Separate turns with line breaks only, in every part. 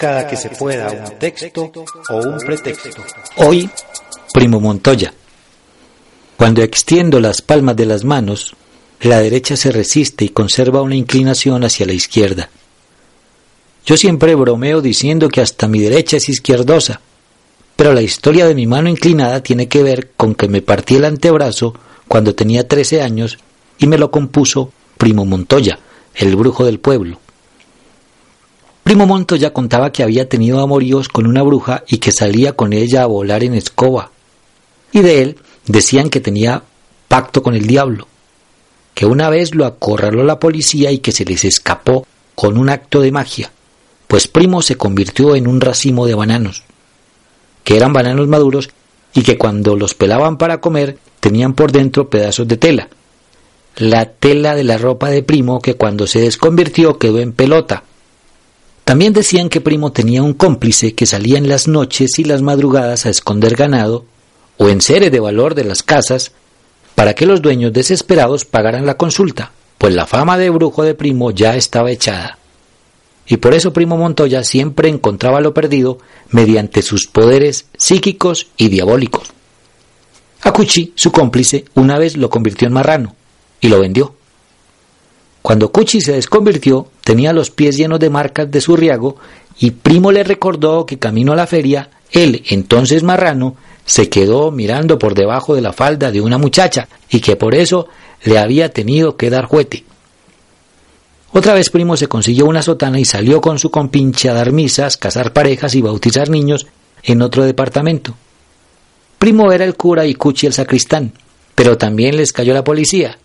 Cada que se pueda un texto o un pretexto. Hoy, Primo Montoya. Cuando extiendo las palmas de las manos, la derecha se resiste y conserva una inclinación hacia la izquierda. Yo siempre bromeo diciendo que hasta mi derecha es izquierdosa, pero la historia de mi mano inclinada tiene que ver con que me partí el antebrazo cuando tenía 13 años y me lo compuso Primo Montoya, el brujo del pueblo. Primo Montoya contaba que había tenido amoríos con una bruja y que salía con ella a volar en escoba. Y de él decían que tenía pacto con el diablo, que una vez lo acorraló la policía y que se les escapó con un acto de magia, pues Primo se convirtió en un racimo de bananos, que eran bananos maduros y que cuando los pelaban para comer tenían por dentro pedazos de tela. La tela de la ropa de Primo que cuando se desconvirtió quedó en pelota, también decían que Primo tenía un cómplice que salía en las noches y las madrugadas a esconder ganado o en seres de valor de las casas para que los dueños desesperados pagaran la consulta, pues la fama de brujo de Primo ya estaba echada. Y por eso Primo Montoya siempre encontraba lo perdido mediante sus poderes psíquicos y diabólicos. Acuchi, su cómplice, una vez lo convirtió en marrano y lo vendió. Cuando Cuchi se desconvirtió, tenía los pies llenos de marcas de surriago y Primo le recordó que camino a la feria, él, entonces marrano, se quedó mirando por debajo de la falda de una muchacha y que por eso le había tenido que dar juete. Otra vez Primo se consiguió una sotana y salió con su compinche a dar misas, casar parejas y bautizar niños en otro departamento. Primo era el cura y Cuchi el sacristán, pero también les cayó la policía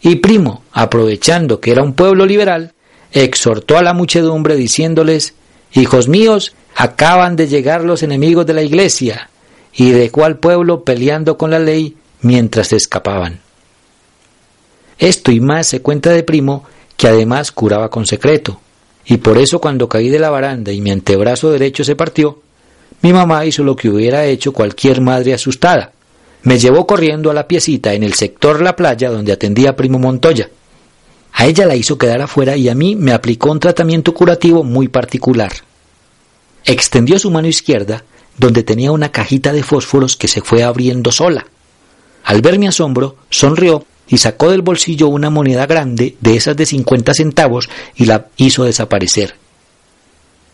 y Primo, aprovechando que era un pueblo liberal, exhortó a la muchedumbre diciéndoles, Hijos míos, acaban de llegar los enemigos de la iglesia, y dejó al pueblo peleando con la ley mientras se escapaban. Esto y más se cuenta de Primo, que además curaba con secreto, y por eso cuando caí de la baranda y mi antebrazo derecho se partió, mi mamá hizo lo que hubiera hecho cualquier madre asustada, me llevó corriendo a la piecita en el sector La Playa donde atendía Primo Montoya. A ella la hizo quedar afuera y a mí me aplicó un tratamiento curativo muy particular. Extendió su mano izquierda, donde tenía una cajita de fósforos que se fue abriendo sola. Al ver mi asombro, sonrió y sacó del bolsillo una moneda grande de esas de cincuenta centavos y la hizo desaparecer.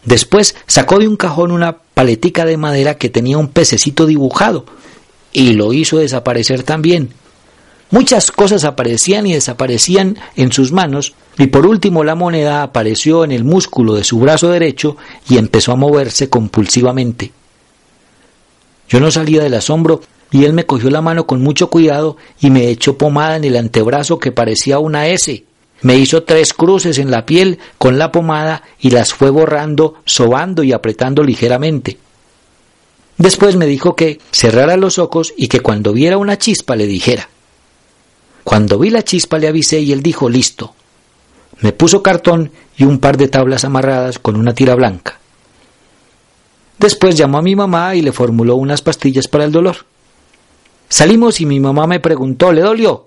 Después sacó de un cajón una paletica de madera que tenía un pececito dibujado, y lo hizo desaparecer también. Muchas cosas aparecían y desaparecían en sus manos y por último la moneda apareció en el músculo de su brazo derecho y empezó a moverse compulsivamente. Yo no salía del asombro y él me cogió la mano con mucho cuidado y me echó pomada en el antebrazo que parecía una S. Me hizo tres cruces en la piel con la pomada y las fue borrando, sobando y apretando ligeramente. Después me dijo que cerrara los ojos y que cuando viera una chispa le dijera. Cuando vi la chispa le avisé y él dijo listo. Me puso cartón y un par de tablas amarradas con una tira blanca. Después llamó a mi mamá y le formuló unas pastillas para el dolor. Salimos y mi mamá me preguntó, ¿le dolió?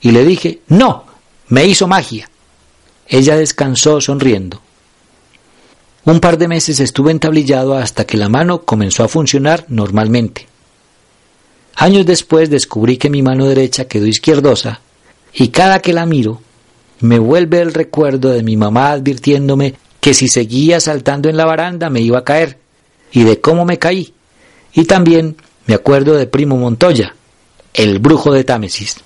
Y le dije, no, me hizo magia. Ella descansó sonriendo. Un par de meses estuve entablillado hasta que la mano comenzó a funcionar normalmente. Años después descubrí que mi mano derecha quedó izquierdosa y cada que la miro me vuelve el recuerdo de mi mamá advirtiéndome que si seguía saltando en la baranda me iba a caer y de cómo me caí. Y también me acuerdo de Primo Montoya, el brujo de Támesis.